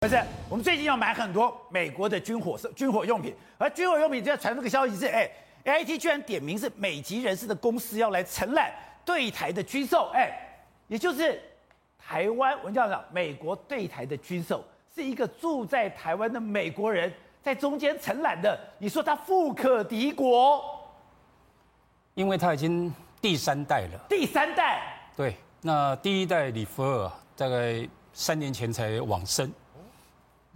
不是，我们最近要买很多美国的军火设军火用品，而军火用品就要传出个消息是，哎，AIT 居然点名是美籍人士的公司要来承揽对台的军售，哎，也就是台湾，我们这样讲，美国对台的军售是一个住在台湾的美国人在中间承揽的，你说他富可敌国？因为他已经第三代了，第三代，对，那第一代李福尔大概三年前才往生。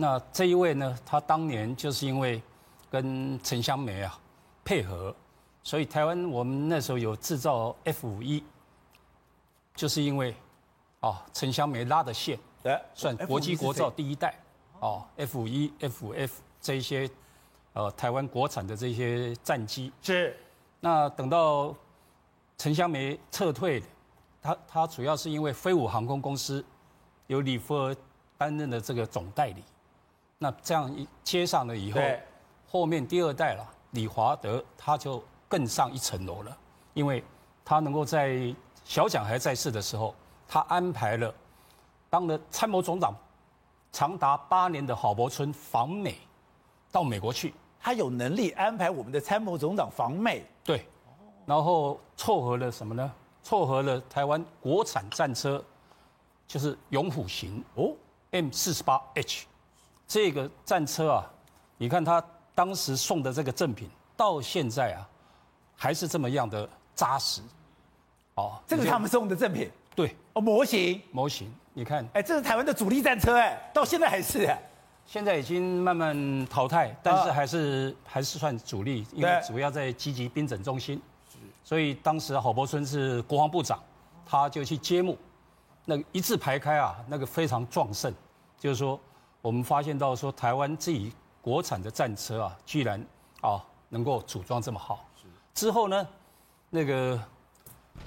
那这一位呢，他当年就是因为跟陈香梅啊配合，所以台湾我们那时候有制造 F 五一，就是因为啊陈香梅拉的线，对，算国际国造第一代哦，F 五一、F 五 F 这一些呃台湾国产的这些战机是。那等到陈香梅撤退，他他主要是因为飞虎航空公司由李福尔担任的这个总代理。那这样一接上了以后，后面第二代了，李华德他就更上一层楼了，因为他能够在小蒋还在世的时候，他安排了当了参谋总长长达八年的郝柏村访美，到美国去，他有能力安排我们的参谋总长访美，对，然后凑合了什么呢？凑合了台湾国产战车，就是勇虎型哦，M 四十八 H。这个战车啊，你看他当时送的这个赠品，到现在啊，还是这么样的扎实。哦，这个是他们送的赠品。对。哦，模型。模型，你看。哎，这是台湾的主力战车，哎，到现在还是。现在已经慢慢淘汰，但是还是、啊、还是算主力，因为主要在积极兵整中心。所以当时郝柏村是国防部长，他就去揭幕，那个一字排开啊，那个非常壮盛，就是说。我们发现到说，台湾自己国产的战车啊，居然啊能够组装这么好。之后呢，那个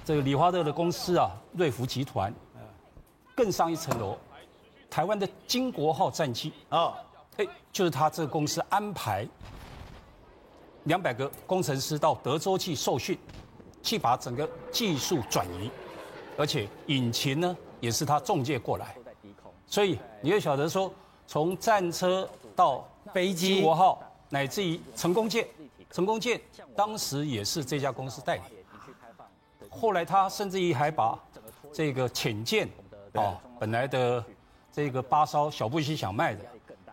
这个李华德的公司啊，瑞福集团，更上一层楼，台湾的金国号战机。啊，哎，就是他这个公司安排两百个工程师到德州去受训，去把整个技术转移，而且引擎呢也是他中介过来，所以你也晓得说。从战车到飞机、国号，乃至于成功舰，成功舰当时也是这家公司代理。后来他甚至于还把这个潜舰，啊，本来的这个八艘小布希想卖的，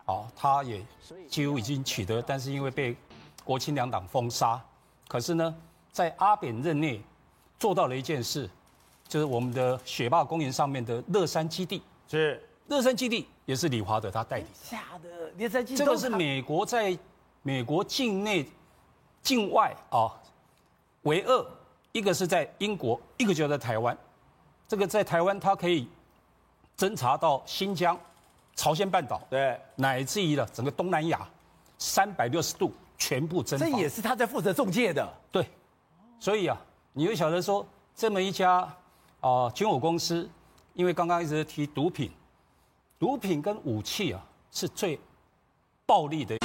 啊，他也几乎已经取得，但是因为被国亲两党封杀。可是呢，在阿扁任内做到了一件事，就是我们的雪霸公园上面的乐山基地是。乐山基地也是李华德他代理的。假的，乐山基地。这个是美国在美国境内、境外啊，唯二一个是在英国，一个就在台湾。这个在台湾，它可以侦查到新疆、朝鲜半岛，对，乃至于了整个东南亚，三百六十度全部侦察。这也是他在负责中介的。对，所以啊，你会晓得说，这么一家啊军火公司，因为刚刚一直提毒品。毒品跟武器啊，是最暴力的。